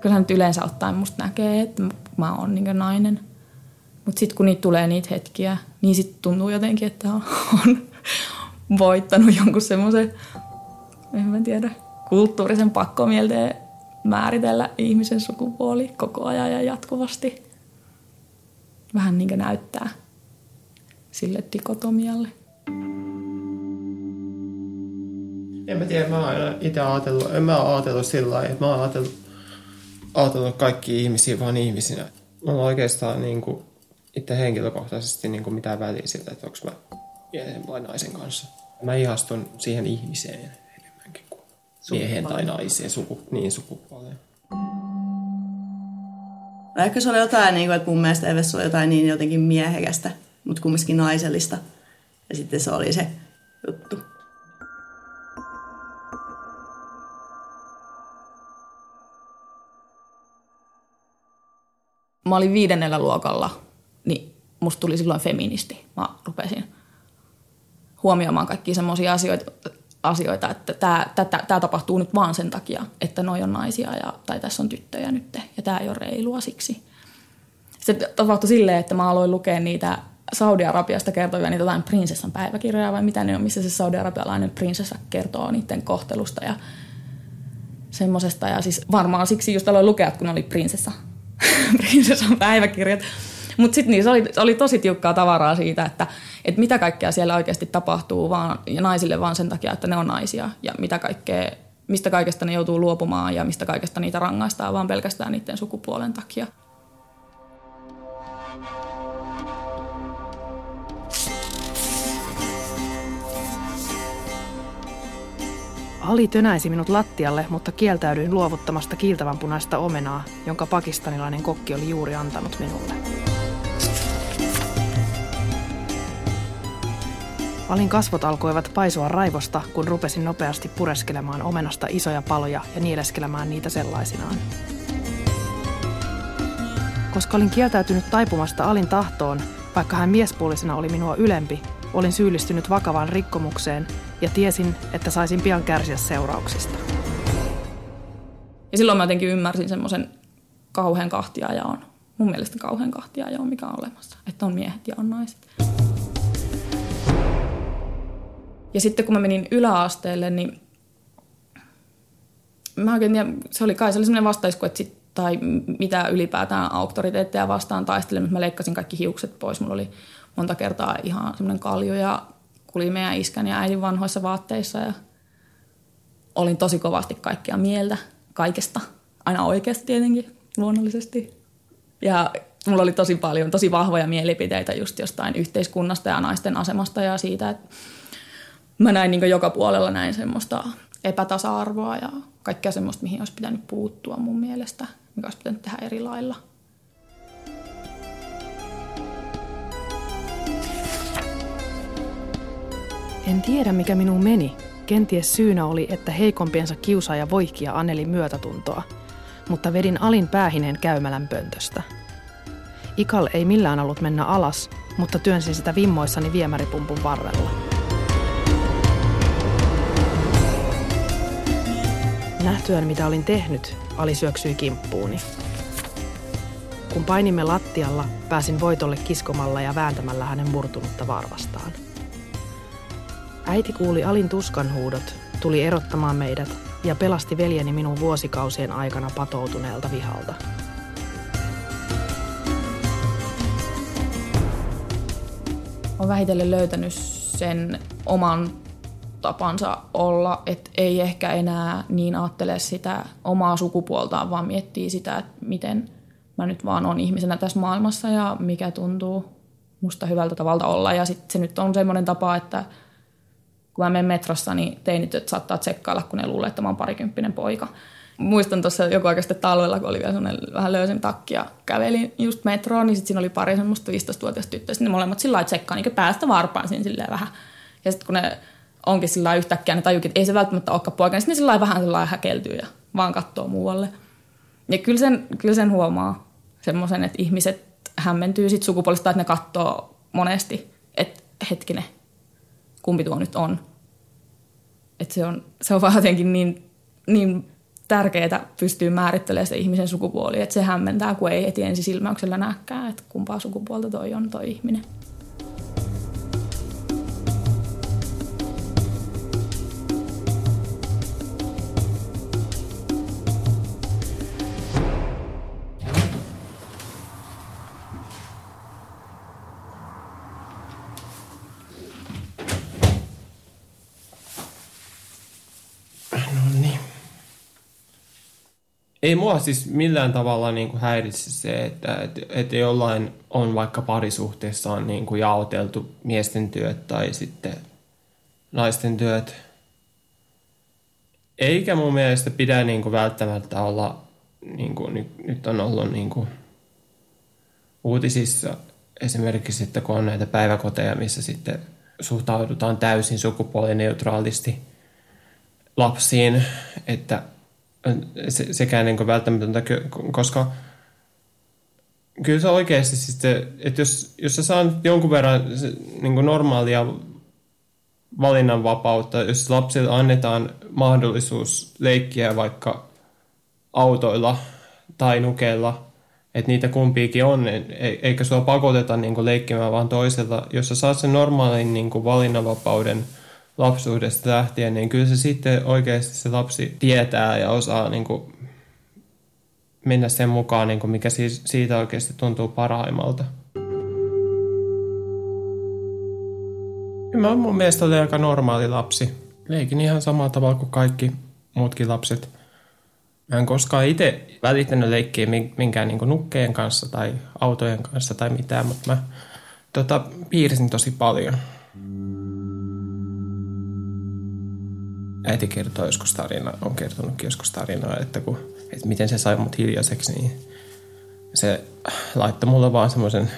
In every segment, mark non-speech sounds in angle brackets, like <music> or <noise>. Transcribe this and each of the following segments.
Kyllä nyt yleensä ottaen musta näkee, että mä oon niin nainen. Mutta sitten kun niitä tulee niitä hetkiä, niin sitten tuntuu jotenkin, että on, on <laughs> voittanut jonkun semmoisen, en mä tiedä, kulttuurisen pakkomielteen määritellä ihmisen sukupuoli koko ajan ja jatkuvasti. Vähän niin kuin näyttää sille dikotomialle. En mä tiedä, mä oon itse ajatellut, en mä ajatellut sillä lailla, että mä oon ajatellut, ajatellut kaikki ihmisiä vaan ihmisinä. Mä oon oikeastaan niin kuin, itse henkilökohtaisesti niin kuin mitään väliä sillä, että onko mä miehen vai naisen kanssa. Mä ihastun siihen ihmiseen enemmänkin kuin miehen tai naiseen, suku, niin sukupuoleen. No ehkä se oli jotain, niin kuin, että mun mielestä Evessä oli jotain niin jotenkin miehekästä, mutta kumminkin naisellista. Ja sitten se oli se juttu. Mä olin viidennellä luokalla, niin musta tuli silloin feministi. Mä rupesin huomioimaan kaikkia semmoisia asioita, asioita, että tämä tapahtuu nyt vaan sen takia, että noi on naisia ja, tai tässä on tyttöjä nyt ja tämä ei ole reilua siksi. Se tapahtui silleen, että mä aloin lukea niitä Saudi-Arabiasta kertovia niitä jotain prinsessan päiväkirjoja vai mitä ne on, missä se saudi-arabialainen prinsessa kertoo niiden kohtelusta ja semmoisesta. Ja siis varmaan siksi just aloin lukea, kun oli prinsessa, <laughs> prinsessan päiväkirjat. Mutta sitten niissä oli, oli tosi tiukkaa tavaraa siitä, että, että mitä kaikkea siellä oikeasti tapahtuu vaan, ja naisille vaan sen takia, että ne on naisia. Ja mitä kaikkea, mistä kaikesta ne joutuu luopumaan ja mistä kaikesta niitä rangaistaan vaan pelkästään niiden sukupuolen takia. Ali tönäisi minut lattialle, mutta kieltäydyin luovuttamasta kiiltävän punaista omenaa, jonka pakistanilainen kokki oli juuri antanut minulle. Alin kasvot alkoivat paisua raivosta, kun rupesin nopeasti pureskelemaan omenasta isoja paloja ja nieleskelemään niitä sellaisinaan. Koska olin kieltäytynyt taipumasta Alin tahtoon, vaikka hän miespuolisena oli minua ylempi, olin syyllistynyt vakavaan rikkomukseen ja tiesin, että saisin pian kärsiä seurauksista. Ja silloin mä jotenkin ymmärsin semmoisen kauhean kahtiajaon. Mun mielestä kauhean kahtiajaon, mikä on olemassa. Että on miehet ja on naiset. Ja sitten kun mä menin yläasteelle, niin mä oikein tiedä, se oli kai se oli semmoinen vastaisku, että sit, tai mitä ylipäätään auktoriteetteja vastaan taistelin, mutta mä leikkasin kaikki hiukset pois. Mulla oli monta kertaa ihan semmoinen kalju ja kuli meidän iskän ja äidin vanhoissa vaatteissa ja olin tosi kovasti kaikkia mieltä kaikesta. Aina oikeasti tietenkin, luonnollisesti. Ja mulla oli tosi paljon, tosi vahvoja mielipiteitä just jostain yhteiskunnasta ja naisten asemasta ja siitä, että mä näin niin joka puolella näin semmoista epätasa-arvoa ja kaikkea semmoista, mihin olisi pitänyt puuttua mun mielestä, mikä olisi pitänyt tehdä eri lailla. En tiedä, mikä minun meni. Kenties syynä oli, että heikompiensa kiusaaja voihkia Anneli myötätuntoa, mutta vedin alin päähineen käymälän pöntöstä. Ikal ei millään ollut mennä alas, mutta työnsin sitä vimmoissani viemäripumpun varrella. Nähtyään mitä olin tehnyt, Ali syöksyi kimppuuni. Kun painimme lattialla, pääsin voitolle kiskomalla ja vääntämällä hänen murtunutta varvastaan. Äiti kuuli Alin tuskanhuudot, tuli erottamaan meidät ja pelasti veljeni minun vuosikausien aikana patoutuneelta vihalta. Olen vähitellen löytänyt sen oman tapansa olla, että ei ehkä enää niin ajattele sitä omaa sukupuoltaan, vaan miettii sitä, että miten mä nyt vaan on ihmisenä tässä maailmassa ja mikä tuntuu musta hyvältä tavalla olla. Ja sitten se nyt on semmoinen tapa, että kun mä menen metrossa, niin teinit että saattaa tsekkailla, kun ne luulee, että mä oon parikymppinen poika. Muistan tuossa joku aika sitten talvella, kun oli vielä semmoinen vähän löysen takki ja kävelin just metroon, niin sitten siinä oli pari semmoista 15-vuotiaista tyttöä. Sitten ne molemmat sillä lailla tsekkaa niin päästä varpaan siinä silleen vähän. Ja sitten kun ne onkin sillä yhtäkkiä, ne tajukin, että ei se välttämättä olekaan poika, niin sitten ne sillä vähän sillä häkeltyy ja vaan katsoo muualle. Ja kyllä sen, kyllä sen huomaa semmoisen, että ihmiset hämmentyy sit sukupuolesta, että ne katsoo monesti, että hetkinen, kumpi tuo nyt on. Että se on, se on vaan jotenkin niin, niin tärkeää pystyä määrittelemään sitä ihmisen sukupuoli. Että se hämmentää, kun ei heti ensisilmäyksellä näkään, että kumpaa sukupuolta toi on toi ihminen. Ei mua siis millään tavalla niin kuin häiritse se, että, että, että jollain on vaikka parisuhteessaan niin kuin jaoteltu miesten työt tai sitten naisten työt. Eikä mun mielestä pidä niin kuin välttämättä olla, niin kuin nyt, nyt on ollut niin kuin uutisissa esimerkiksi, että kun on näitä päiväkoteja, missä sitten suhtaudutaan täysin sukupuolineutraalisti lapsiin, että – se, sekään niin välttämätöntä, koska kyllä se oikeasti siis se, että jos, jos sä saat jonkun verran niin normaalia valinnanvapautta, jos lapsille annetaan mahdollisuus leikkiä vaikka autoilla tai nukeilla, että niitä kumpiikin on, e, eikä sua pakoteta niin leikkimään vaan toisella. Jos sä saat sen normaalin niin valinnanvapauden – lapsuudesta lähtien, niin kyllä se sitten oikeasti se lapsi tietää ja osaa niin kuin mennä sen mukaan, niin kuin mikä siitä oikeasti tuntuu parhaimmalta. Mä mun mielestä oli aika normaali lapsi. Leikin ihan samalla tavalla kuin kaikki muutkin lapset. Mä en koskaan itse välittänyt leikkiä minkään niin nukkeen kanssa tai autojen kanssa tai mitään, mutta mä tota, piirsin tosi paljon. Äiti kertoo joskus tarinaa, on kertonutkin joskus tarinaa, että, kun, että miten se sai mut hiljaiseksi, niin se laittoi mulle vaan semmoisen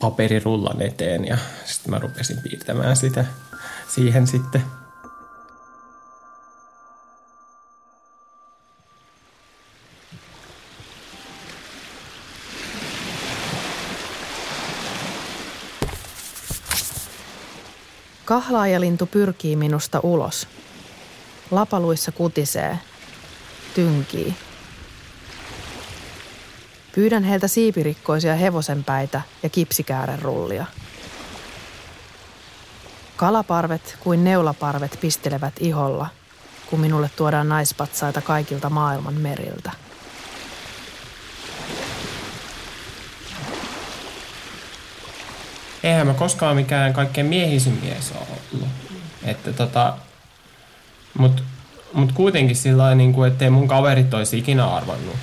paperirullan eteen ja sitten mä rupesin piirtämään sitä siihen sitten. Kahlaajalintu pyrkii minusta ulos. Lapaluissa kutisee, tynkii. Pyydän heiltä siipirikkoisia hevosenpäitä ja kipsikäären rullia. Kalaparvet kuin neulaparvet pistelevät iholla, kun minulle tuodaan naispatsaita kaikilta maailman meriltä. Eihän mä koskaan mikään kaikkein miehisin mies ole ollut. Että tota, mut, mut kuitenkin sillä niin kuin, ettei mun kaverit olisi ikinä arvannut.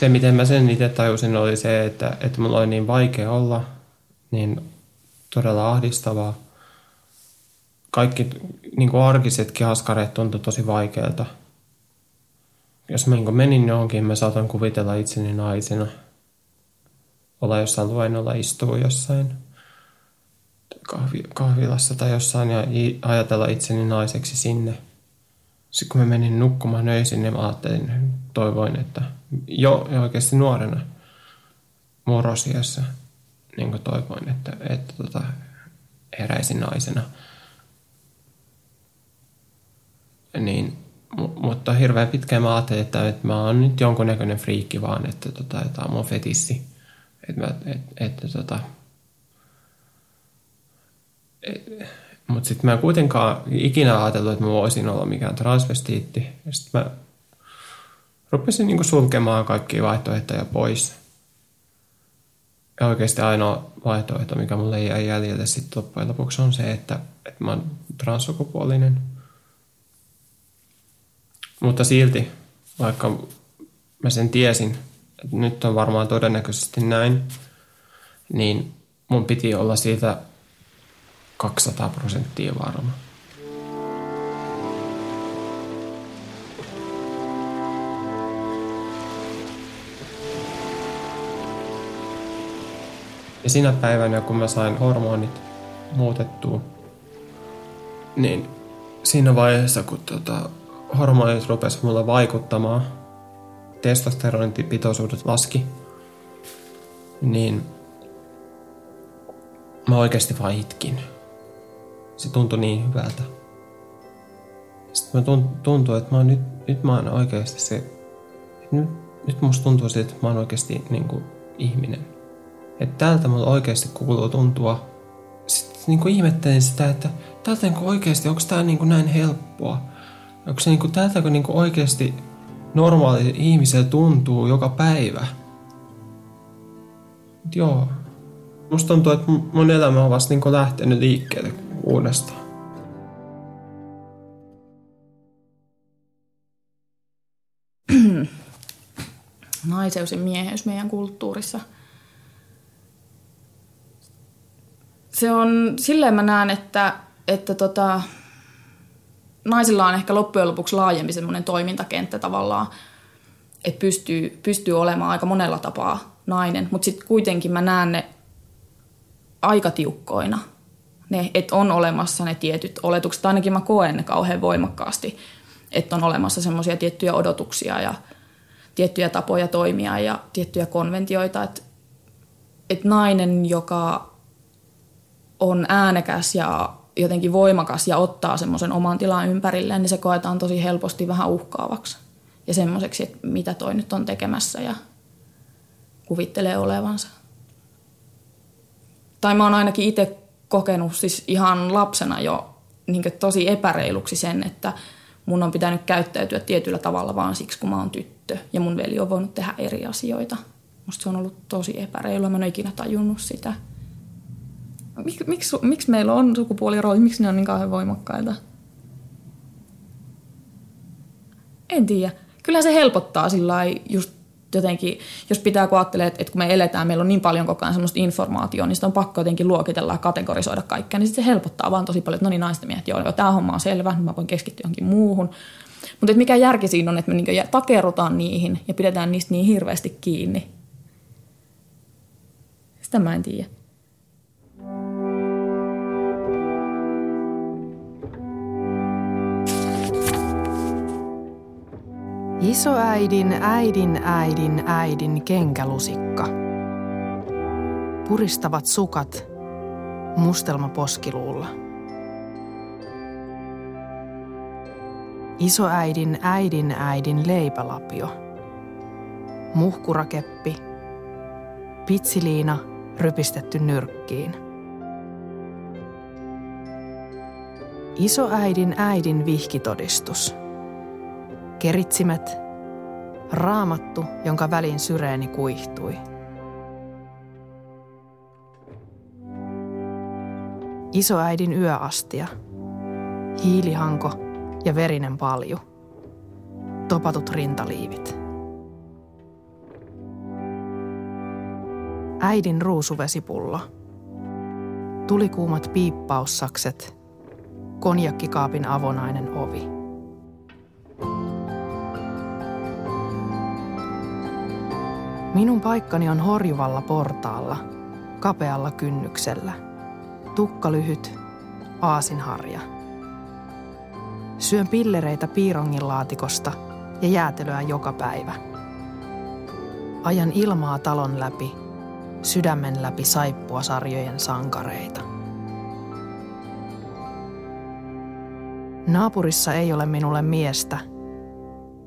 Se, miten mä sen itse tajusin, oli se, että, että mulla oli niin vaikea olla, niin todella ahdistavaa. Kaikki niin kuin arkisetkin askareet tuntui tosi vaikealta – jos mä niin menin johonkin, mä saatan kuvitella itseni naisena. Olla jossain luennolla, istuu jossain kahvi, kahvilassa tai jossain ja ajatella itseni naiseksi sinne. Sitten kun mä menin nukkumaan öisin, niin mä ajattelin, toivoin, että jo oikeasti nuorena murrosiassa niin toivoin, että, että tota, heräisin naisena. Niin mutta hirveän pitkään mä ajattelin, että, että mä oon nyt jonkunnäköinen friikki vaan, että, tota, tämä on mun fetissi. Että, et, että tota, et, mutta sitten mä en kuitenkaan ikinä ajatellut, että mä voisin olla mikään transvestiitti. Ja sitten mä rupesin niinku sulkemaan kaikkia vaihtoehtoja pois. Ja oikeasti ainoa vaihtoehto, mikä mulle jäi jäljelle sitten loppujen lopuksi on se, että, että mä oon transsukupuolinen – mutta silti, vaikka mä sen tiesin, että nyt on varmaan todennäköisesti näin, niin mun piti olla siitä 200 prosenttia varma. Ja sinä päivänä, kun mä sain hormonit muutettua, niin siinä vaiheessa, kun tota, hormonit rupesi mulle vaikuttamaan, testosteronipitoisuudet laski, niin mä oikeasti vaan itkin. se tuntui niin hyvältä. Sitten mä tuntuu, että mä oon nyt, nyt mä oon oikeasti se, nyt, nyt musta tuntuu se, että mä oon oikeasti niin kuin ihminen. Että tältä mulla oikeasti kuuluu tuntua. Sitten niin kuin ihmettelin sitä, että tältä niin kuin oikeasti, onko tää niin kuin näin helppoa? Onko se niin kuin, tältä niin kuin oikeasti normaali ihmisellä tuntuu joka päivä? Mut joo. Musta tuntuu, että mun elämä on vasta niin lähtenyt liikkeelle uudestaan. <clears throat> Naiseus ja mieheys meidän kulttuurissa. Se on, silleen mä näen, että, että tota, naisilla on ehkä loppujen lopuksi laajempi semmoinen toimintakenttä tavallaan, että pystyy, pystyy olemaan aika monella tapaa nainen, mutta sitten kuitenkin mä näen ne aika tiukkoina. Ne, että on olemassa ne tietyt oletukset, ainakin mä koen ne kauhean voimakkaasti, että on olemassa semmoisia tiettyjä odotuksia ja tiettyjä tapoja toimia ja tiettyjä konventioita, että, että nainen, joka on äänekäs ja jotenkin voimakas ja ottaa semmoisen oman tilan ympärilleen, niin se koetaan tosi helposti vähän uhkaavaksi ja semmoiseksi, että mitä toi nyt on tekemässä ja kuvittelee olevansa. Tai mä oon ainakin itse kokenut siis ihan lapsena jo niin tosi epäreiluksi sen, että mun on pitänyt käyttäytyä tietyllä tavalla vaan siksi, kun mä oon tyttö. Ja mun veli on voinut tehdä eri asioita. Musta se on ollut tosi epäreilua, mä en ole ikinä tajunnut sitä. Mik, miksi, miksi meillä on sukupuoliroolit, miksi ne on niin kauhean voimakkaita? En tiedä. Kyllä se helpottaa sillä just jotenkin, jos pitää kun että, että kun me eletään, meillä on niin paljon koko ajan semmoista informaatiota, niin sitä on pakko jotenkin luokitella ja kategorisoida kaikkea, niin se helpottaa vaan tosi paljon, että no niin naisten miehet, joo, tämä homma on selvä, mä voin keskittyä johonkin muuhun. Mutta mikä järki siinä on, että me niinku takerrutaan niihin ja pidetään niistä niin hirveästi kiinni. Sitä mä en tiedä. Isoäidin äidin äidin äidin kenkälusikka. Puristavat sukat mustelma poskiluulla. Isoäidin äidin äidin leipälapio. Muhkurakeppi. Pitsiliina rypistetty nyrkkiin. Isoäidin äidin vihkitodistus – Keritsimet, raamattu, jonka välin syreeni kuihtui. Isoäidin yöastia, hiilihanko ja verinen palju, topatut rintaliivit. Äidin ruusuvesipullo, tulikuumat piippaussakset, konjakkikaapin avonainen ovi – Minun paikkani on horjuvalla portaalla, kapealla kynnyksellä. Tukka lyhyt, aasinharja. Syön pillereitä piirongin laatikosta ja jäätelöä joka päivä. Ajan ilmaa talon läpi, sydämen läpi saippua sarjojen sankareita. Naapurissa ei ole minulle miestä,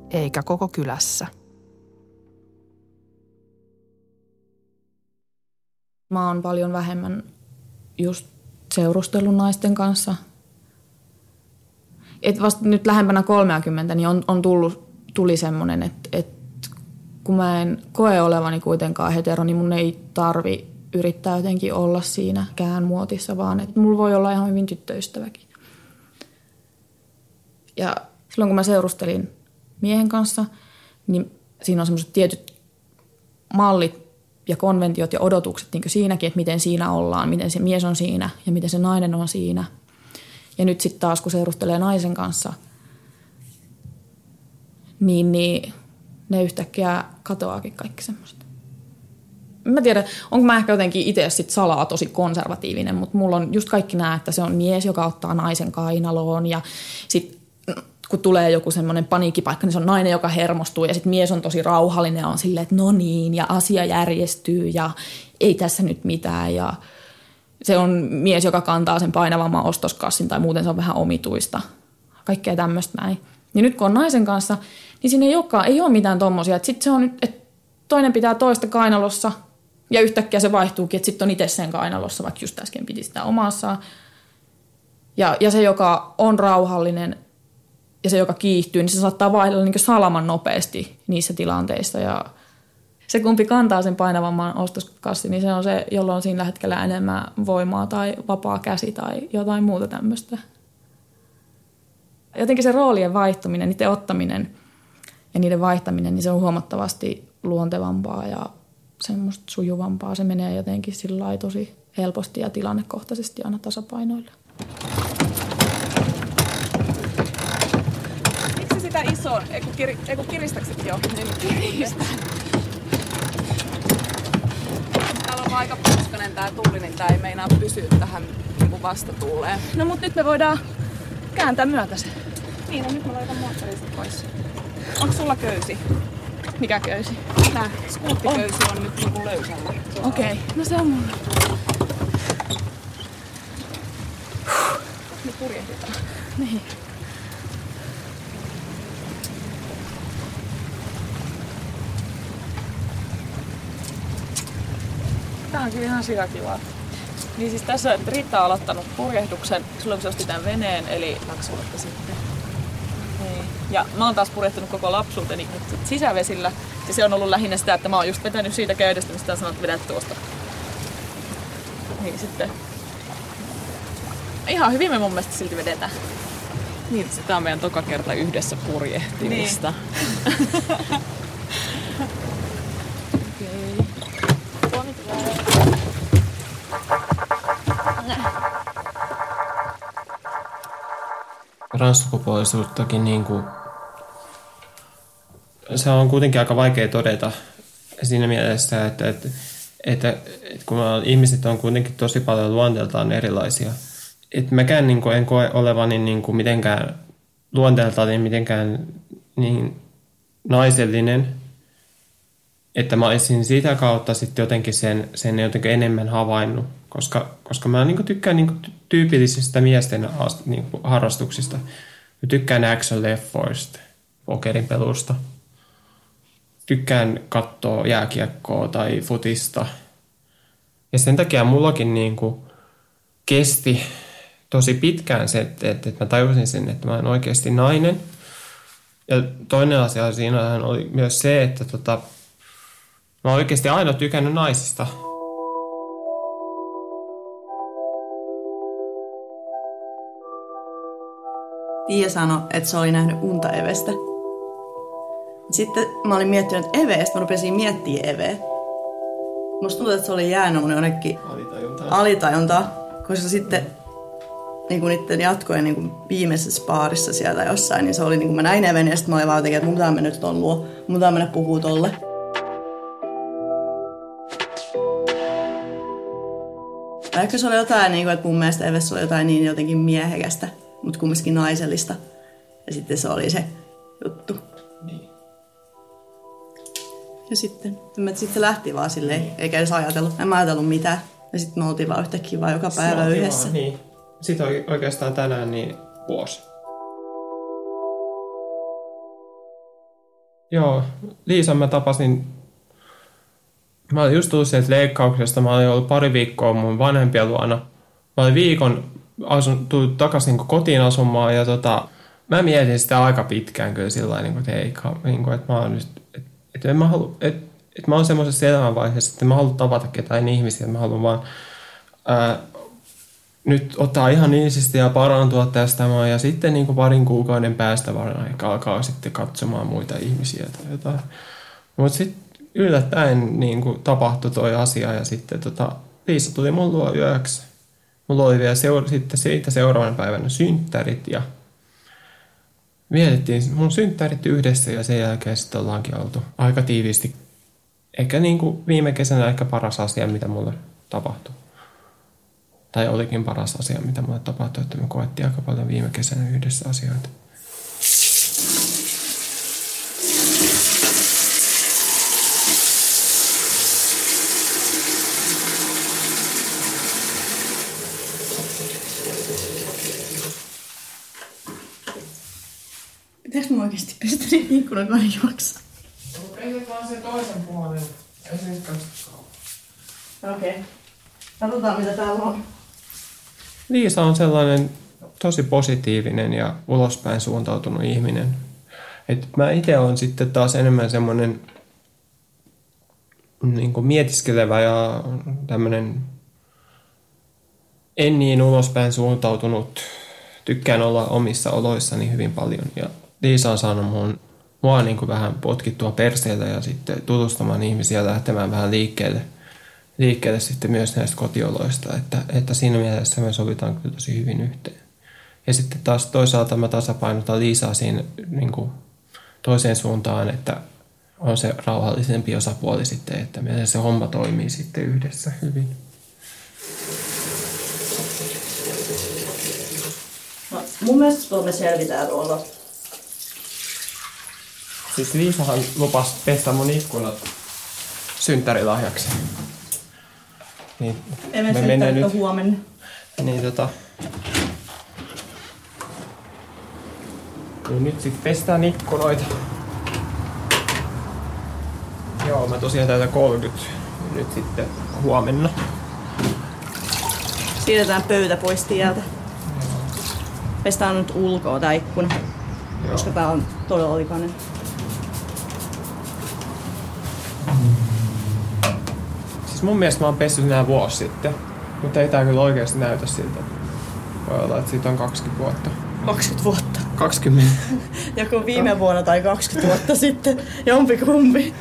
eikä koko kylässä. Mä oon paljon vähemmän just seurustellut naisten kanssa. Et vasta nyt lähempänä 30 niin on, on tullut, tuli semmoinen, että, että kun mä en koe olevani kuitenkaan hetero, niin mun ei tarvi yrittää jotenkin olla siinäkään muotissa, vaan että mulla voi olla ihan hyvin tyttöystäväkin. Ja silloin kun mä seurustelin miehen kanssa, niin siinä on semmoiset tietyt mallit, ja konventiot ja odotukset niin siinäkin, että miten siinä ollaan, miten se mies on siinä ja miten se nainen on siinä. Ja nyt sitten taas, kun seurustelee naisen kanssa, niin, niin ne yhtäkkiä katoaakin kaikki semmoista. Mä tiedän, onko mä ehkä jotenkin itse sit salaa tosi konservatiivinen, mutta mulla on just kaikki nämä, että se on mies, joka ottaa naisen kainaloon ja sitten kun tulee joku semmoinen paniikkipaikka, niin se on nainen, joka hermostuu ja sitten mies on tosi rauhallinen ja on silleen, että no niin ja asia järjestyy ja ei tässä nyt mitään ja se on mies, joka kantaa sen painavamman ostoskassin tai muuten se on vähän omituista. Kaikkea tämmöistä näin. Niin nyt kun on naisen kanssa, niin siinä ei, olekaan, ei ole mitään tommosia. Sitten se on nyt, että toinen pitää toista kainalossa ja yhtäkkiä se vaihtuukin, että sitten on itse sen kainalossa, vaikka just äsken piti sitä omassa. Ja, ja se, joka on rauhallinen ja se, joka kiihtyy, niin se saattaa vaihdella niin salaman nopeasti niissä tilanteissa. Ja se, kumpi kantaa sen painavamman ostoskassin, niin se on se, jolla on siinä hetkellä enemmän voimaa tai vapaa käsi tai jotain muuta tämmöistä. Jotenkin se roolien vaihtuminen, niiden ottaminen ja niiden vaihtaminen, niin se on huomattavasti luontevampaa ja semmoista sujuvampaa. Se menee jotenkin sillä tosi helposti ja tilannekohtaisesti aina tasapainoilla. Miksi sitä isoa, eiku, kir, eiku kiristäkset jo? Niin kiristä. Täällä on aika puskanen tää tuuli, niin tää ei meinaa pysyä tähän niin vastatuuleen. No mut nyt me voidaan kääntää myötäsen. Niin, no nyt mä laitan moottorista pois. Onko sulla köysi? Mikä köysi? Tää skuuttiköysi on, on nyt niinku löysällä. Okei, okay. no se on mulla. Nyt purjehditaan. Niin. Tää on kyllä ihan sikakivaa. Niin siis tässä Riitta on aloittanut purjehduksen silloin, kun se osti tämän veneen, eli kaksi vuotta sitten. Niin. Ja mä oon taas purjehtunut koko lapsuuteni sisävesillä. Ja se on ollut lähinnä sitä, että mä oon just vetänyt siitä käydestä, mistä sanoit, että vedät tuosta. Niin sitten. Ihan hyvin me mun mielestä silti vedetään. Niin, sitä on meidän toka kerta yhdessä purjehtimista. Niin. <laughs> transsukupuolisuuttakin niin kuin, se on kuitenkin aika vaikea todeta siinä mielessä, että, että, että, että kun ihmiset on kuitenkin tosi paljon luonteeltaan erilaisia. Että mäkään niin kuin, en koe olevani niin kuin mitenkään luonteeltaan niin mitenkään niin naisellinen, että mä olisin sitä kautta sitten jotenkin sen, sen jotenkin enemmän havainnut koska, koska mä niin tykkään niin tyypillisistä miesten niin harrastuksista. Mä tykkään action-leffoista, pokerin pelusta. Tykkään katsoa jääkiekkoa tai futista. Ja sen takia mullakin niin kuin kesti tosi pitkään se, että, että, että mä tajusin sen, että mä olen oikeasti nainen. Ja toinen asia siinä oli myös se, että tota, mä oon oikeasti aina tykännyt naisista – Tiia sanoi, että se oli nähnyt unta Evestä. Sitten mä olin miettinyt Eveestä, mä rupesin miettimään Eveä. Musta tuntuu, että se oli jäänyt mun jonnekin alitajuntaan, alitajunta, koska sitten niin kuin niiden jatkojen niin kuin viimeisessä paarissa siellä jossain, niin se oli niin kuin mä näin Even ja sitten mä olin vaan jotenkin, että mun pitää mennä ton luo, mun pitää mennä puhua tolle. Ehkä se oli jotain, niin kuin, että mun mielestä Evessä oli jotain niin jotenkin miehekästä mutta kumminkin naisellista. Ja sitten se oli se juttu. Niin. Ja sitten, sitten se lähti vaan silleen, niin. eikä edes ajatellut. En mä ajatellut mitään. Ja sitten me oltiin vaan yhtäkkiä vaan joka päivä yhdessä. Vaan, niin. Sitten oikeastaan tänään niin vuosi. Joo, Liisan mä tapasin Mä olin just tullut sieltä leikkauksesta. Mä olin ollut pari viikkoa mun vanhempien luona. Mä olin viikon asun, tullut takaisin niin kotiin asumaan ja tota, mä mietin sitä aika pitkään kyllä sillä niin että hei, niin kuin, että mä oon nyt, että, en mä halu, että, mä oon semmoisessa elämänvaiheessa, että mä haluan tavata ketään ihmisiä, että mä haluan vaan ää, nyt ottaa ihan iisisti ja parantua tästä ja sitten niin kuin parin kuukauden päästä varmaan alkaa sitten katsomaan muita ihmisiä tai jotain. Mutta sitten yllättäen niin kuin tapahtui toi asia ja sitten tota, Liisa tuli mun luo yöksi Mulla oli vielä seura- sitten siitä seuraavan päivänä synttärit ja vietettiin mun synttärit yhdessä ja sen jälkeen sitten ollaankin oltu aika tiiviisti. Ehkä niin kuin viime kesänä ehkä paras asia, mitä mulle tapahtui. Tai olikin paras asia, mitä mulle tapahtui, että me koettiin aika paljon viime kesänä yhdessä asioita. oikeasti pestä niitä ikkunan, kun ei juoksa. Pesetään se toisen puolen. Ei se nyt Okei. Okay. Katsotaan, mitä täällä on. Liisa on sellainen tosi positiivinen ja ulospäin suuntautunut ihminen. Et mä itse olen sitten taas enemmän semmoinen niin mietiskelevä ja tämmöinen en niin ulospäin suuntautunut. Tykkään olla omissa oloissani hyvin paljon ja Liisa on saanut mun, mua niin kuin vähän potkittua perseellä ja sitten tutustumaan ihmisiä lähtemään vähän liikkeelle, liikkeelle sitten myös näistä kotioloista, että, että siinä mielessä me sovitaan kyllä tosi hyvin yhteen. Ja sitten taas toisaalta mä tasapainotan Liisaa siinä niin kuin toiseen suuntaan, että on se rauhallisempi osapuoli sitten, että meidän se homma toimii sitten yhdessä hyvin. No, mun mielestä me selvitään tuolla. Siis Liisahan lupasi pestä mun ikkunat synttärilahjaksi. Niin, me mennään nyt huomenna. Niin tota, Niin nyt sitten pestään ikkunoita. Joo, mä tosiaan täältä 30 nyt sitten huomenna. Siirretään pöytä pois tieltä. Pestään nyt ulkoa tää ikkuna. Joo. Koska tää on todella likainen. Siis mun mielestä mä oon pessyt nää vuosi sitten. Mutta ei tää kyllä oikeasti näytä siltä. Voi olla, että siitä on 20 vuotta. 20 vuotta. 20. <laughs> Joku viime vuonna tai 20 vuotta sitten. Jompikumpi.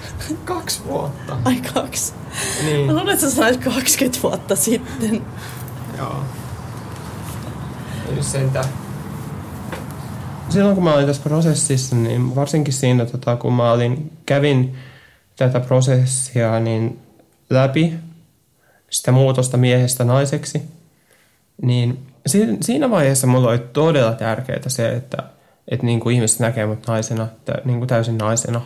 Kaksi vuotta. Ai kaksi. Niin. Mä luulen, että sä sanoit 20 vuotta sitten. Joo. Ei sentään. Silloin kun mä olin tässä prosessissa, niin varsinkin siinä, tota, kun mä olin, kävin tätä prosessia niin läpi, sitä muutosta miehestä naiseksi, niin siinä vaiheessa mulla oli todella tärkeää se, että, että niin kuin ihmiset näkee mut naisena, niin kuin täysin naisena.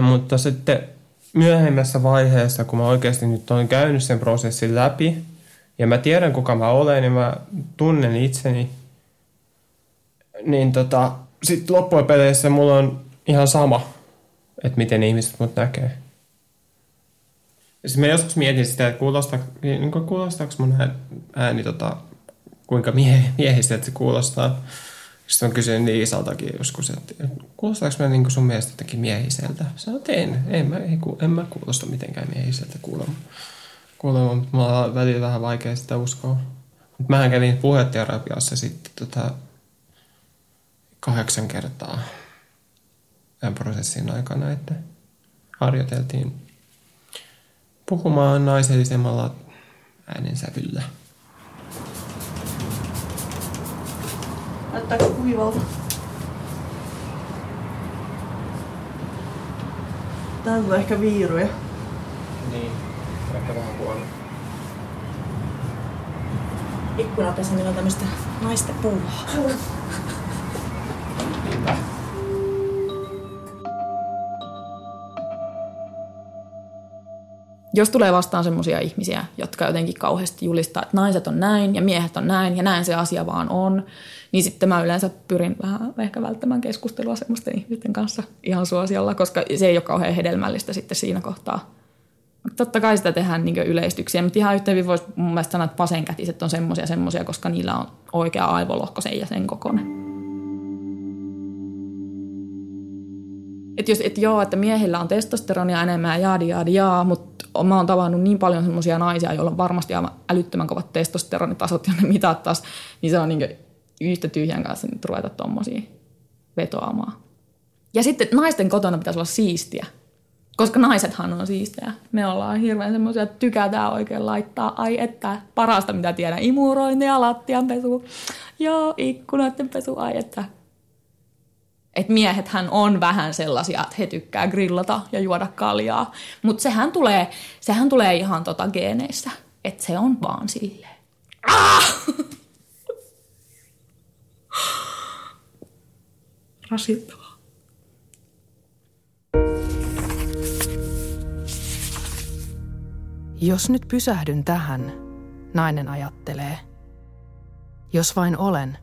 Mutta sitten myöhemmässä vaiheessa, kun mä oikeasti nyt olen käynyt sen prosessin läpi, ja mä tiedän kuka mä olen, ja mä tunnen itseni, niin tota, sitten loppujen peleissä mulla on ihan sama, että miten ihmiset mut näkee. Siis mä joskus mietin sitä, että kuulostaa, niin kuulostaako mun ääni tota, kuinka mie, miehiseltä se kuulostaa. Sitten mä kysyin Liisaltakin joskus, että kuulostaako mä niin sun mielestä jotenkin miehiseltä? Sanoin, että en, en, mä, en, en mä kuulosta mitenkään miehiseltä kuulemma. Kuulemma, mutta mulla on välillä vähän vaikea sitä uskoa. Mutta mähän kävin puheterapiassa sitten tota, kahdeksan kertaa tämän prosessin aikana, että harjoiteltiin puhumaan naisellisemmalla äänensävyllä. Näyttääkö kuivalta? Täällä on ehkä viiruja. Niin, ehkä vähän huono. Ikkunapeseminen on tämmöistä naisten puuhaa. <laughs> jos tulee vastaan semmoisia ihmisiä, jotka jotenkin kauheasti julistaa, että naiset on näin ja miehet on näin ja näin se asia vaan on, niin sitten mä yleensä pyrin vähän ehkä välttämään keskustelua semmoisten ihmisten kanssa ihan suosiolla, koska se ei ole kauhean hedelmällistä sitten siinä kohtaa. Totta kai sitä tehdään niin yleistyksiä, mutta ihan yhtä hyvin voisi mun mielestä sanoa, että vasenkätiset on semmoisia semmoisia, koska niillä on oikea aivolohko sen ja sen kokoinen. Että jos, et joo, että miehillä on testosteronia enemmän ja jaadi jaadi jaa, mutta mä oon tavannut niin paljon semmoisia naisia, joilla on varmasti aivan älyttömän kovat testosteronitasot ja ne taas, niin se on niin yhtä tyhjän kanssa nyt ruveta tuommoisia vetoamaan. Ja sitten naisten kotona pitäisi olla siistiä, koska naisethan on siistejä. Me ollaan hirveän semmoisia, että tykätään oikein laittaa, ai että parasta mitä tiedän, imurointi ja lattianpesu, joo, ikkunoiden pesu, ai että että miehethän on vähän sellaisia, että he tykkää grillata ja juoda kaljaa. Mutta sehän tulee, sehän tulee ihan tota geeneissä. Että se on vaan silleen. Ah! <laughs> Rasittavaa. Jos nyt pysähdyn tähän, nainen ajattelee. Jos vain olen,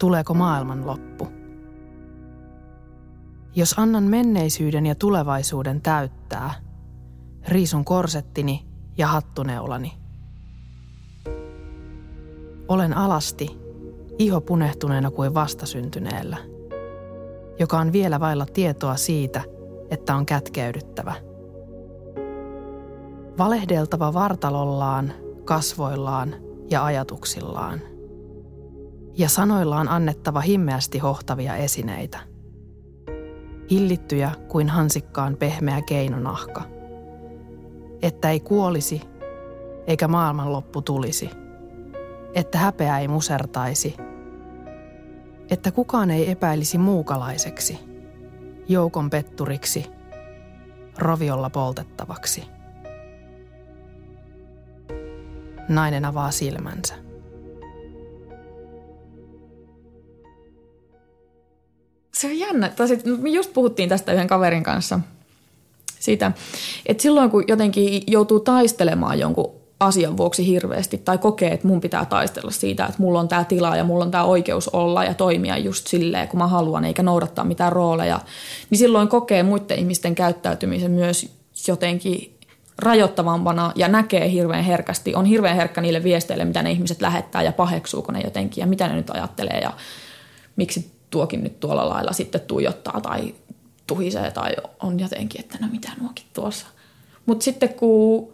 Tuleeko maailman loppu? Jos annan menneisyyden ja tulevaisuuden täyttää, riisun korsettini ja hattuneulani. Olen alasti, iho punehtuneena kuin vastasyntyneellä, joka on vielä vailla tietoa siitä, että on kätkeydyttävä. Valehdeltava vartalollaan, kasvoillaan ja ajatuksillaan. Ja sanoillaan annettava himmeästi hohtavia esineitä. Hillittyjä kuin hansikkaan pehmeä keinonahka. Että ei kuolisi, eikä maailmanloppu tulisi. Että häpeä ei musertaisi. Että kukaan ei epäilisi muukalaiseksi, joukon petturiksi, roviolla poltettavaksi. Nainen avaa silmänsä. Se on jännä. Tai sit, me just puhuttiin tästä yhden kaverin kanssa siitä, että silloin kun jotenkin joutuu taistelemaan jonkun asian vuoksi hirveästi tai kokee, että mun pitää taistella siitä, että mulla on tämä tila ja mulla on tämä oikeus olla ja toimia just silleen, kun mä haluan, eikä noudattaa mitään rooleja, niin silloin kokee muiden ihmisten käyttäytymisen myös jotenkin rajoittavampana ja näkee hirveän herkästi, on hirveän herkkä niille viesteille, mitä ne ihmiset lähettää ja paheksuuko ne jotenkin ja mitä ne nyt ajattelee ja miksi tuokin nyt tuolla lailla sitten tuijottaa tai tuhisee tai on jotenkin, että no mitä nuokin tuossa. Mutta sitten kun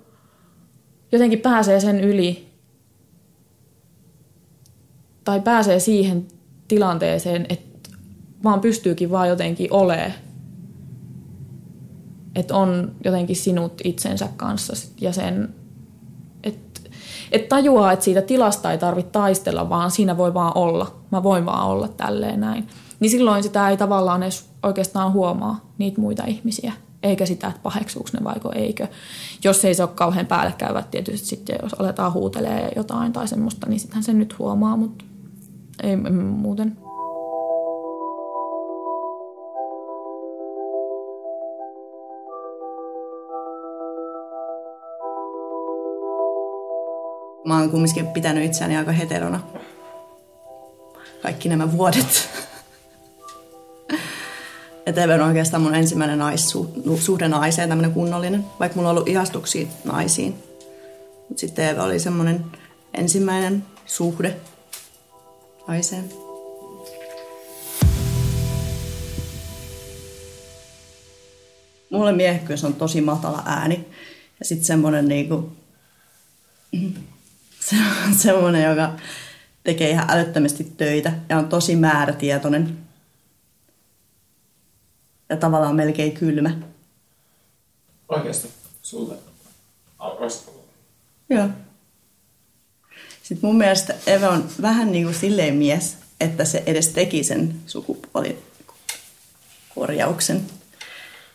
jotenkin pääsee sen yli tai pääsee siihen tilanteeseen, että vaan pystyykin vaan jotenkin olemaan että on jotenkin sinut itsensä kanssa ja sen, että et tajuaa, että siitä tilasta ei tarvitse taistella, vaan siinä voi vaan olla. Mä voin vaan olla tälleen näin. Niin silloin sitä ei tavallaan edes oikeastaan huomaa niitä muita ihmisiä. Eikä sitä, että paheksuuko ne vaiko eikö. Jos ei se ole kauhean päällekkäyvä, tietysti sitten jos aletaan huutelee jotain tai semmoista, niin sittenhän se nyt huomaa, mutta ei muuten. Oon kumminkin pitänyt itseäni aika heterona kaikki nämä vuodet. <laughs> Että Eve on oikeastaan mun ensimmäinen naissuhde naiseen, tämmöinen kunnollinen, vaikka mulla on ollut ihastuksia naisiin. Mutta sitten Eve oli semmoinen ensimmäinen suhde naiseen. Mulle miehekkyys on tosi matala ääni. Ja sitten semmoinen niinku, <clears throat> se on <laughs> semmoinen, joka tekee ihan älyttömästi töitä ja on tosi määrätietoinen. Ja tavallaan melkein kylmä. Oikeasti sulle Joo. Sitten mun mielestä Eve on vähän niin kuin silleen mies, että se edes teki sen sukupuolikorjauksen.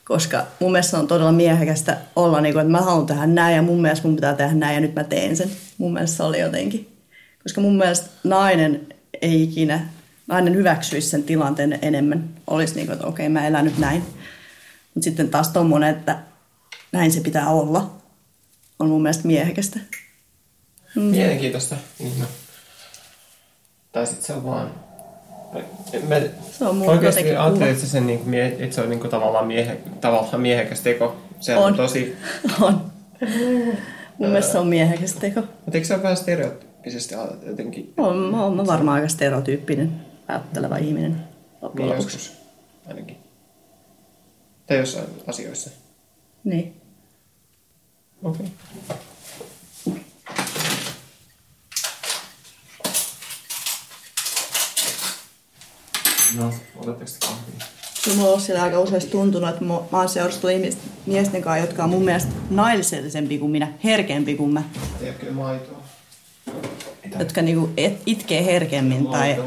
Koska mun mielestä on todella miehekästä olla niin kuin, että mä haluan tehdä näin ja mun mielestä mun pitää tehdä näin ja nyt mä teen sen. Mun mielestä se oli jotenkin. Koska mun mielestä nainen ei ikinä, nainen hyväksyisi sen tilanteen enemmän. Olisi niin kuin, että okei mä elän nyt näin. Mutta sitten taas tommonen, että näin se pitää olla, on mun mielestä miehekästä. Mm. Mielenkiintoista. Niin no. Tai sitten se on vaan Mä se on oikeasti ajattelin, että, sen, niin mie, että se on niin kuin, tavallaan, miehe, tavallaan miehekäs teko. Se on, on tosi... <laughs> On. Mun mielestä se on miehekäs teko. Mutta eikö se ole vähän stereotyyppisesti jotenkin? On, mä oon varmaan aika stereotyyppinen ajatteleva ihminen loppujen niin joskus ainakin. Tai jossain asioissa. Niin. Okei. Okay. No, otatteko kahvia? No, mulla on siellä aika usein tuntunut, että mä oon seurustellut miesten kanssa, jotka on mun mielestä naillisellisempi kuin minä, herkempi kuin mä. Tiedätkö maitoa? Mitä? Jotka niinku itkee herkemmin Maito. tai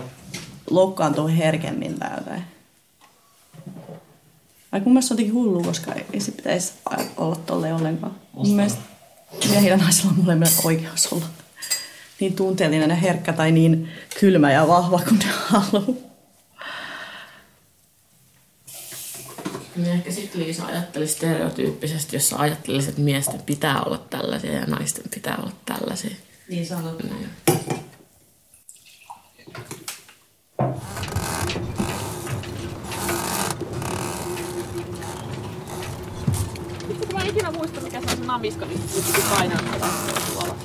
loukkaantuu herkemmin tai jotain. Ai mun mielestä se on jotenkin hullu, koska ei se pitäisi olla tolle ollenkaan. Musta. Mun mielestä miehillä naisilla on mulle oikeus olla niin tunteellinen ja herkkä tai niin kylmä ja vahva kuin ne haluaa. Niin ehkä sitten Liisa ajatteli stereotyyppisesti, jos sä että miesten pitää olla tällaisia ja naisten pitää olla tällaisia. Niin sanon. Näin. Mä en ikinä muista, mikä se on se namiska, niin piti painaa tuolla.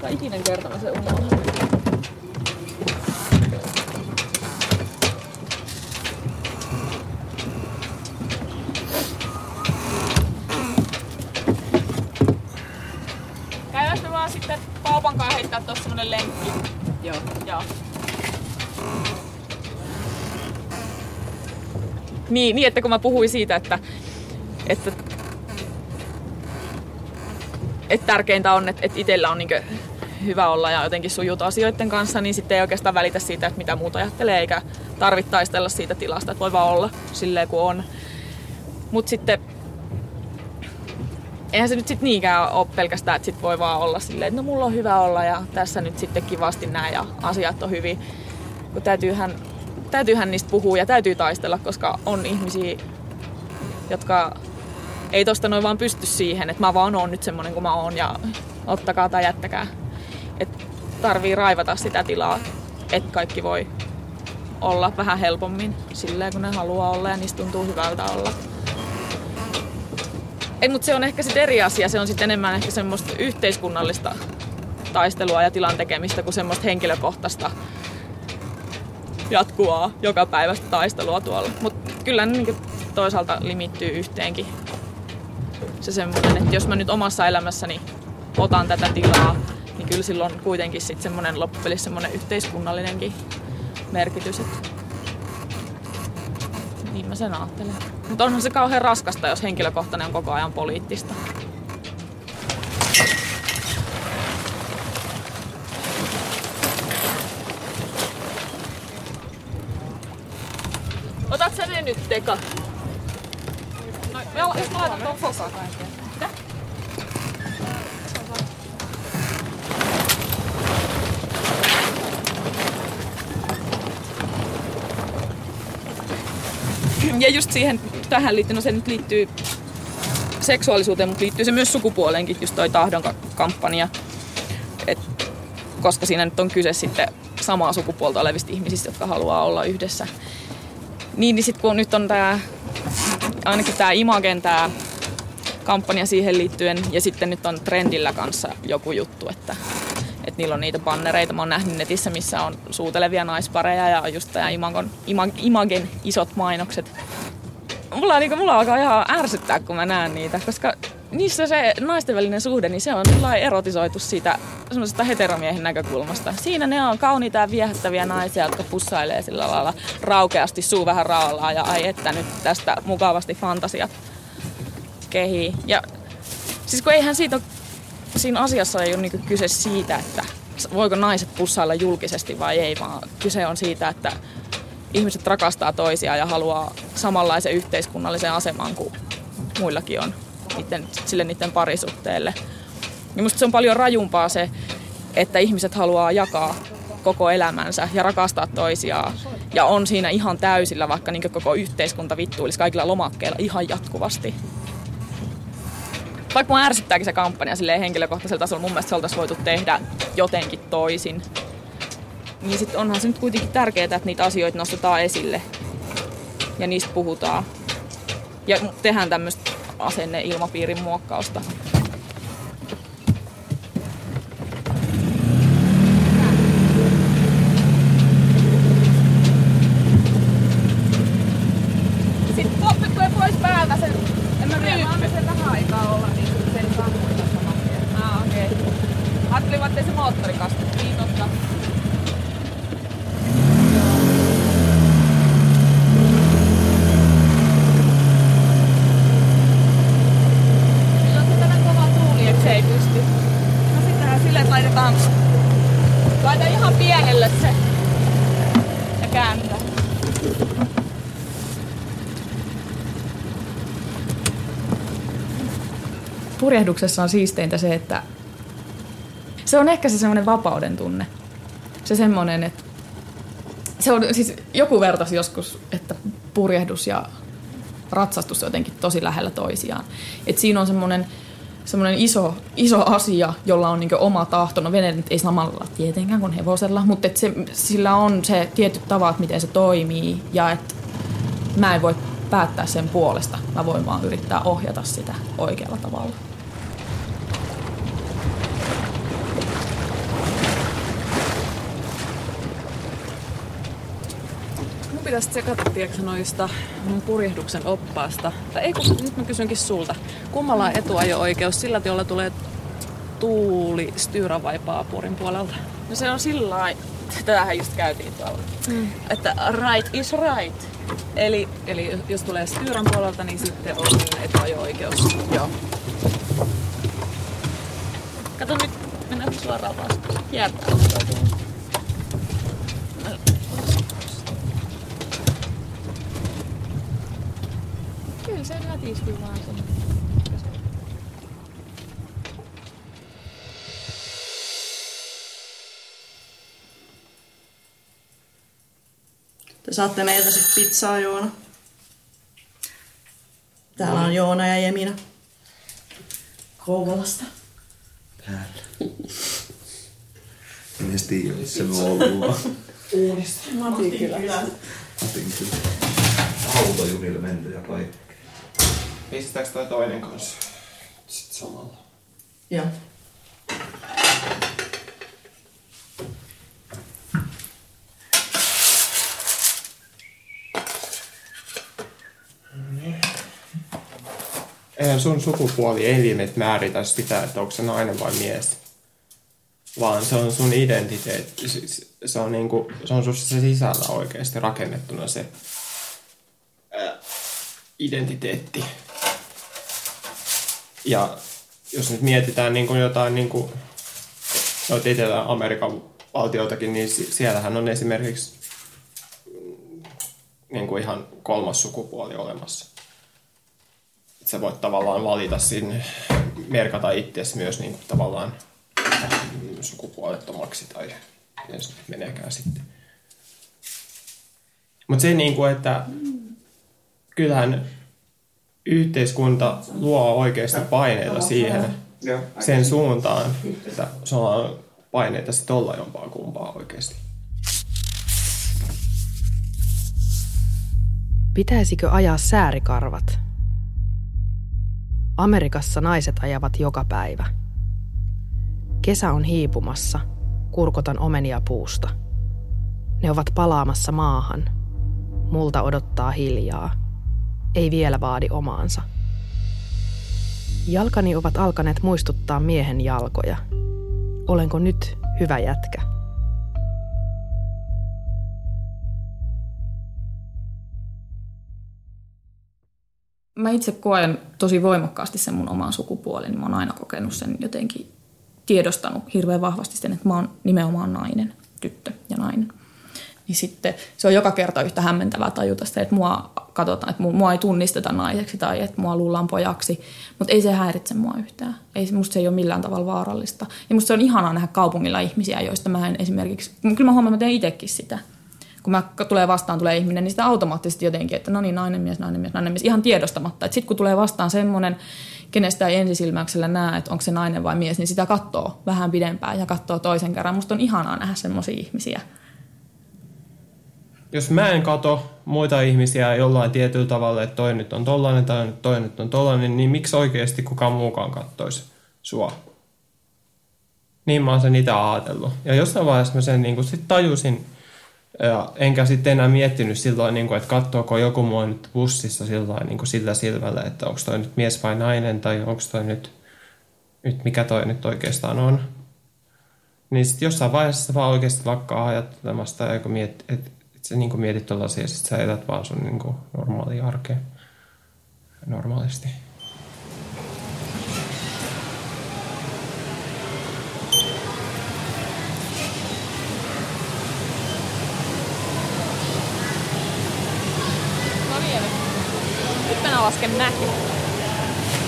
Tai ikinen kerta mä se unohdin. Vaan sitten Paupan kanssa heittää tuossa semmonen lenkki? Joo. Joo. Niin, niin, että kun mä puhuin siitä, että, että, että tärkeintä on, että, että itsellä on niin hyvä olla ja jotenkin sujuta asioiden kanssa, niin sitten ei oikeastaan välitä siitä, että mitä muuta ajattelee, eikä tarvitse taistella siitä tilasta, että voi vaan olla silleen kuin on. Mutta sitten eihän se nyt sitten niinkään ole pelkästään, että sit voi vaan olla silleen, että no mulla on hyvä olla ja tässä nyt sitten kivasti näin ja asiat on hyvin. Kun täytyyhän, täytyyhän niistä puhua ja täytyy taistella, koska on ihmisiä, jotka ei tosta noin vaan pysty siihen, että mä vaan oon nyt semmonen kuin mä oon ja ottakaa tai jättäkää. Et tarvii raivata sitä tilaa, että kaikki voi olla vähän helpommin silleen, kun ne haluaa olla ja niistä tuntuu hyvältä olla. Ei, mutta se on ehkä sitten eri asia. Se on sitten enemmän ehkä semmoista yhteiskunnallista taistelua ja tilan tekemistä kuin semmoista henkilökohtaista jatkuvaa joka päivästä taistelua tuolla. Mutta kyllä ne niin toisaalta limittyy yhteenkin. Se semmoinen, että jos mä nyt omassa elämässäni otan tätä tilaa, niin kyllä silloin kuitenkin sitten semmoinen loppupelissä semmoinen yhteiskunnallinenkin merkitys. Että mä sen ajattelen. Mutta onhan se kauhean raskasta, jos henkilökohtainen on koko ajan poliittista. Otat sä ne nyt, Teka? No, jos mä laitan tuon fokaan. Ja just siihen, tähän liittyy, no se nyt liittyy seksuaalisuuteen, mutta liittyy se myös sukupuoleenkin, just toi tahdon kampanja. Et, koska siinä nyt on kyse sitten samaa sukupuolta olevista ihmisistä, jotka haluaa olla yhdessä. Niin, niin sitten kun nyt on tämä, ainakin tämä Imagen tämä kampanja siihen liittyen, ja sitten nyt on trendillä kanssa joku juttu, että, että niillä on niitä bannereita. Mä oon nähnyt netissä, missä on suutelevia naispareja ja just tämä Imagen, Imagen isot mainokset. Mulla, niin mulla alkaa ihan ärsyttää, kun mä näen niitä, koska niissä se naisten välinen suhde, niin se on erotisoitu siitä semmoisesta heteromiehen näkökulmasta. Siinä ne on kauniita ja viehättäviä naisia, jotka pussailee sillä lailla raukeasti, suu vähän raolaa ja ai että nyt tästä mukavasti fantasiat kehii. Ja siis kun eihän siitä ole, siinä asiassa ei ole niin kyse siitä, että voiko naiset pussailla julkisesti vai ei, vaan kyse on siitä, että ihmiset rakastaa toisiaan ja haluaa samanlaisen yhteiskunnallisen aseman kuin muillakin on niiden, sille niiden parisuhteelle. Ja musta se on paljon rajumpaa se, että ihmiset haluaa jakaa koko elämänsä ja rakastaa toisiaan. Ja on siinä ihan täysillä, vaikka niin koko yhteiskunta vittuilisi kaikilla lomakkeilla ihan jatkuvasti. Vaikka mua ärsyttääkin se kampanja silleen henkilökohtaisella tasolla, mun mielestä se oltaisiin voitu tehdä jotenkin toisin. Niin sit onhan se nyt kuitenkin tärkeää, että niitä asioita nostetaan esille ja niistä puhutaan. Ja tehdään tämmöistä asenne ilmapiirin muokkausta. Sitten Poppi tulee pois päältä sen, en mä tiedä, mä sen vähän aikaa olla, niin sen saa muita saman tien. Ah, okei. Okay. Ajattelin, että se moottori kastettiin, niin totta. Silloin se tätä kova tuuli, että se ei pysty. No sittenhän sille, että laitetaan, laitetaan ihan pienelle se ja kääntää. Purjehduksessa on siisteintä se, että se on ehkä se semmoinen vapauden tunne. Se semmoinen, että se on, siis joku vertasi joskus, että purjehdus ja ratsastus on jotenkin tosi lähellä toisiaan. Et siinä on semmoinen, semmoinen iso, iso asia, jolla on niinku oma tahto. No vene ei samalla tietenkään kuin hevosella, mutta et se, sillä on se tietyt tavat, miten se toimii ja että mä en voi päättää sen puolesta. Mä voin vaan yrittää ohjata sitä oikealla tavalla. Pitäisi tsekata, tiedätkö, noista mun purjehduksen oppaasta. Tai ei, kun nyt mä kysynkin sulta. Kummalla on etuajo-oikeus sillä, jolla tulee tuuli styyra vai paapurin puolelta? No se on sillä tätähän just käytiin tuolla, mm. että right is right. Eli, eli jos tulee styyrän puolelta, niin sitten on etuajo-oikeus. Joo. Kato nyt, mennään suoraan vastaan. Jäätää. Se nätistyy vaan sen. Te saatte meiltä sit pizzaa, Joona. Täällä on Joona ja Jemina. Kouvolasta. Täällä. <laughs> En edes tiedä, missä me ollaan. Uudesta. Matinkylä. Matinkylä. Hautajunille menty ja kaikki. Pistääkö toi toinen kanssa? Sitten samalla. Joo. Eihän sun sukupuoli-elimet määritä sitä, että onko se nainen vai mies. Vaan se on sun identiteetti. Se- Se on, niinku, se on sussa sisällä oikeasti rakennettuna se ää, identiteetti. Ja jos nyt mietitään niin kuin jotain niin kuin, noita Etelä-Amerikan valtioitakin, niin si- siellähän on esimerkiksi niin kuin ihan kolmas sukupuoli olemassa. Et sä voit tavallaan valita sinne, merkata itsesi myös niin kuin tavallaan sukupuolettomaksi tai miten se meneekään sitten. Mutta se niin kuin, että kyllähän yhteiskunta luo oikeasti paineita siihen, sen suuntaan, että sulla on paineita sitten olla jompaa kumpaa oikeasti. Pitäisikö ajaa säärikarvat? Amerikassa naiset ajavat joka päivä. Kesä on hiipumassa, kurkotan omenia puusta. Ne ovat palaamassa maahan. Multa odottaa hiljaa. Ei vielä vaadi omaansa. Jalkani ovat alkaneet muistuttaa miehen jalkoja. Olenko nyt hyvä jätkä? Mä itse koen tosi voimakkaasti sen mun oman sukupuolen, niin mä oon aina kokenut sen jotenkin tiedostanut hirveän vahvasti sen, että mä oon nimenomaan nainen, tyttö ja nainen. Niin sitten se on joka kerta yhtä hämmentävää tajuta sitä, että mua katsotaan, että mua ei tunnisteta naiseksi tai että mua luullaan pojaksi. Mutta ei se häiritse mua yhtään. Ei, musta se ei ole millään tavalla vaarallista. Ja musta se on ihanaa nähdä kaupungilla ihmisiä, joista mä en esimerkiksi... Kyllä mä huomaan, että mä teen itsekin sitä. Kun mä tulee vastaan, tulee ihminen, niin sitä automaattisesti jotenkin, että no niin, nainen mies, nainen mies, nainen mies, ihan tiedostamatta. Sitten kun tulee vastaan semmoinen, kenestä ei ensisilmäyksellä näe, että onko se nainen vai mies, niin sitä katsoo vähän pidempään ja katsoo toisen kerran. Musta on ihanaa nähdä semmoisia ihmisiä. Jos mä en kato muita ihmisiä jollain tietyllä tavalla, että toi nyt on tollainen tai toi nyt on tollainen, niin miksi oikeasti kukaan muukaan kattoisi sua? Niin mä oon sen itse ajatellut. Ja jossain vaiheessa mä sen niin sit tajusin, ja enkä sitten enää miettinyt silloin, niin kuin, että katsoako joku mua nyt bussissa silloin, niin kuin sillä silmällä, että onko toi nyt mies vai nainen, tai onko toi nyt, nyt, mikä toi nyt oikeastaan on. Niin sitten jossain vaiheessa vaan oikeasti lakkaa ajattelemasta, ja miet, et, et sä niin kuin mietit tuollaisia, ja sitten sä elät vaan sun niin kuin normaalia arkea normaalisti. No niin, nyt mennään lasken mäki.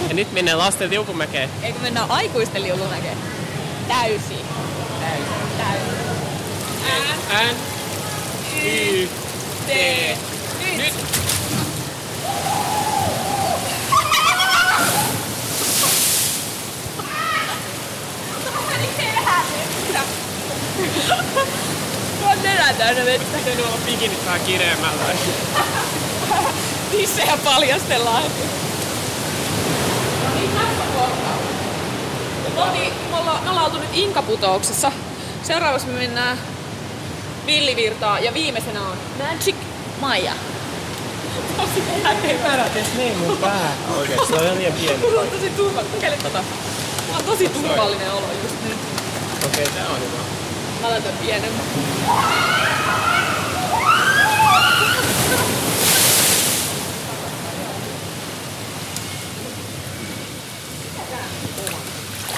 Ja nyt menee lasten tiukumäkeen. Eikö mennään aikuisten liukumäkeen? Täysi. Täysi. Täysi. N, Y, T. Nyt. Tuo on nenä täynnä vettä. Pitänyt olla pikinit vähän kireemmällä. Tissejä paljastellaan. No niin, tässä kohtaa. Me, oltiin, me, ollaan, me ollaan oltu nyt Inkaputouksessa. Seuraavaksi me mennään Villivirtaa ja viimeisenä on Magic Maja. Tosi Mä edes niin mun oikeesti. Se on ihan liian pieni Mulla on tosi turvallinen. Kokeile tota. Mulla on tosi turvallinen olo just nyt. Okei, tää on hyvä. Mä laitan pienemmän.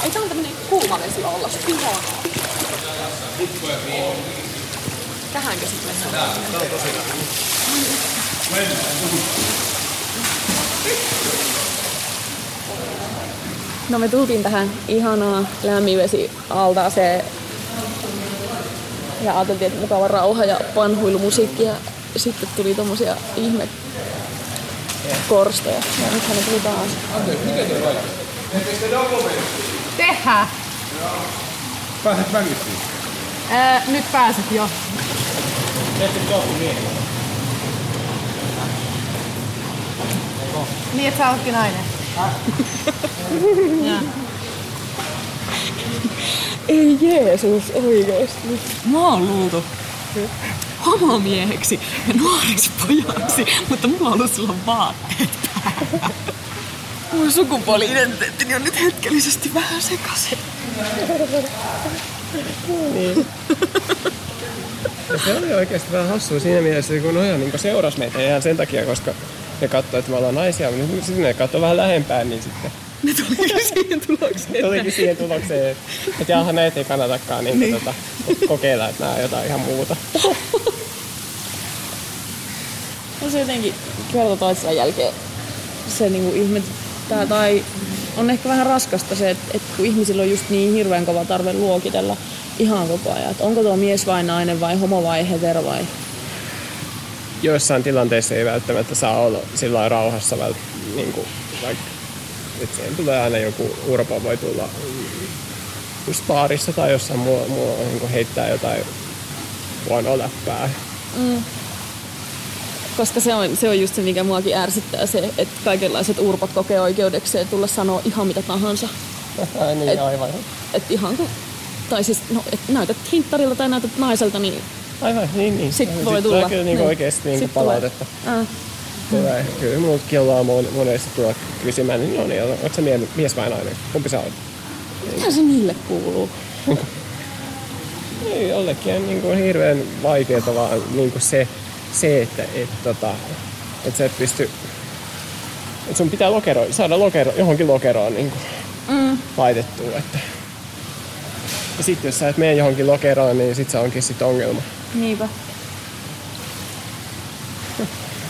Ei tää on tämmönen kuuma vesi olla. Ihanaa. Tähänkö sit mennään? No me tultiin tähän ihanaa lämminvesi altaaseen ja ajateltiin, että mukava rauha ja panhuilumusiikki ja sitten tuli tommosia ihme korsteja. Ja nythän ne tuli taas. Tehdään. Pääset väkisin. Ää, nyt pääset jo. Niin, että sä ootkin nainen. Ei Jeesus, oikeesti. Mä oon luultu homomieheksi ja nuoreksi pojaksi, mutta mulla on ollut silloin vaatteet päällä. Mun sukupuoli-identiteettini on nyt hetkellisesti vähän sekaisin. Ja se oli oikeasti vähän hassua siinä mielessä, kun Noja niin seurasi meitä ihan sen takia, koska ne katsoi, että me ollaan naisia, mutta nyt sitten ne katsoi vähän lähempään, niin sitten Ne tuli siihen tulokseen. tulikin siihen tulokseen, että jaha, näitä ei kannatakaan niin niin. Tota, kokeilla, että nämä on jotain ihan muuta. No se jotenkin kerta toisensa jälkeen se niinku ihmetyttää tai on ehkä vähän raskasta se, että, että kun ihmisillä on just niin hirveän kova tarve luokitella ihan koko ajan, että onko tuo mies vai nainen vai homo vai hetero vai Joissain tilanteissa ei välttämättä saa olla sillä rauhassa, vält, niin kuin, vaikka että siihen tulee aina joku urpa voi tulla mm, just baarissa tai jossain muu, muu niin kuin heittää jotain huonoa läppää. koska se on, se on just se, mikä muakin ärsyttää se, että kaikenlaiset urpat kokee oikeudekseen tulla sanoa ihan mitä tahansa. <laughs> Niin, Et- aivan. Että ihan kun, tai siis, no, et näytät hinttarilta tai näytät naiselta, niin Aivan, niin, niin. Sitten voi Sitten tulla. tulee kyllä niin Niin. oikeasti niin Sitten tulee. palautetta. äh, Tulee. Kyllä minultakin ollaan mon- monesti tulla kysymään, niin no niin, oletko sä mie- mies vai nainen? Kumpi sä olet? mitä se niille kuuluu? Ei, jollekin on niin kuin hirveän vaikeaa vaan niin kuin se, se, että et, tota, et sä et pysty... Et sun pitää lokero, saada lokero, johonkin lokeroon niin kuin mm. laitettua. Että. Ja sitten jos sä et mene johonkin lokeroon, niin sit se onkin sit ongelma. Niinpä.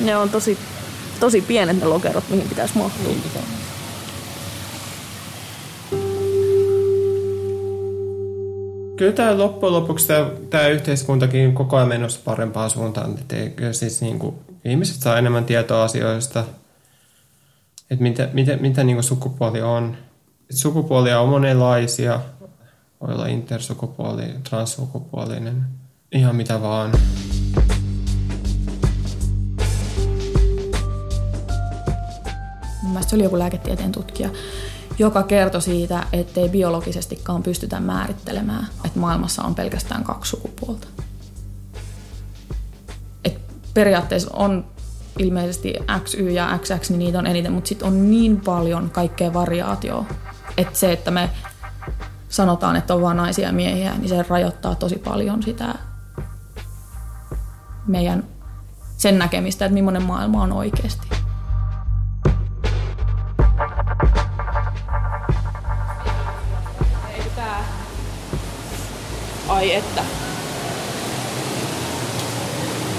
Ne on tosi, tosi pienet ne lokerot, mihin pitäisi mahtua. Kyllä tämä loppujen lopuksi tämä, tämä yhteiskuntakin koko ajan menossa parempaan suuntaan. Että siis niin kuin, ihmiset saa enemmän tietoa asioista, että mitä, mitä, mitä niin kuin sukupuoli on. Et sukupuolia on monenlaisia. Voi olla intersukupuoli, transsukupuolinen, ihan mitä vaan. Mun mielestä se oli joku lääketieteen tutkija, joka kertoi siitä, ettei biologisestikaan pystytä määrittelemään, että maailmassa on pelkästään kaksi sukupuolta. Et periaatteessa on ilmeisesti XY ja XX, niin niitä on eniten, mutta sitten on niin paljon kaikkea variaatioa, että se, että me sanotaan, että on vain naisia ja miehiä, niin se rajoittaa tosi paljon sitä meidän sen näkemistä, että millainen maailma on oikeasti. Ai että.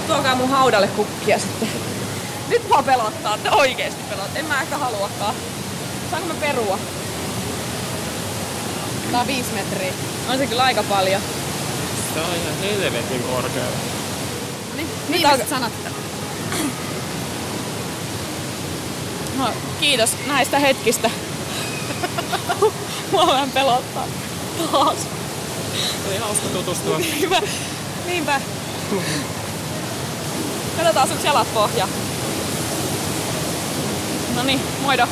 Tuokaa mun haudalle kukkia sitten. Nyt mua pelottaa, oikeesti pelottaa. En mä ehkä haluakaan. Saanko mä perua? Tää on viisi metriä. On se kyllä aika paljon. Tämä on ihan helvetin korkealla. Viimeiset sanat. No, kiitos näistä hetkistä. Mua vähän pelottaa. Taas. Oli hauska tutustua. Hyvä. Niinpä. Katsotaan sun jalat pohja. No niin, moido!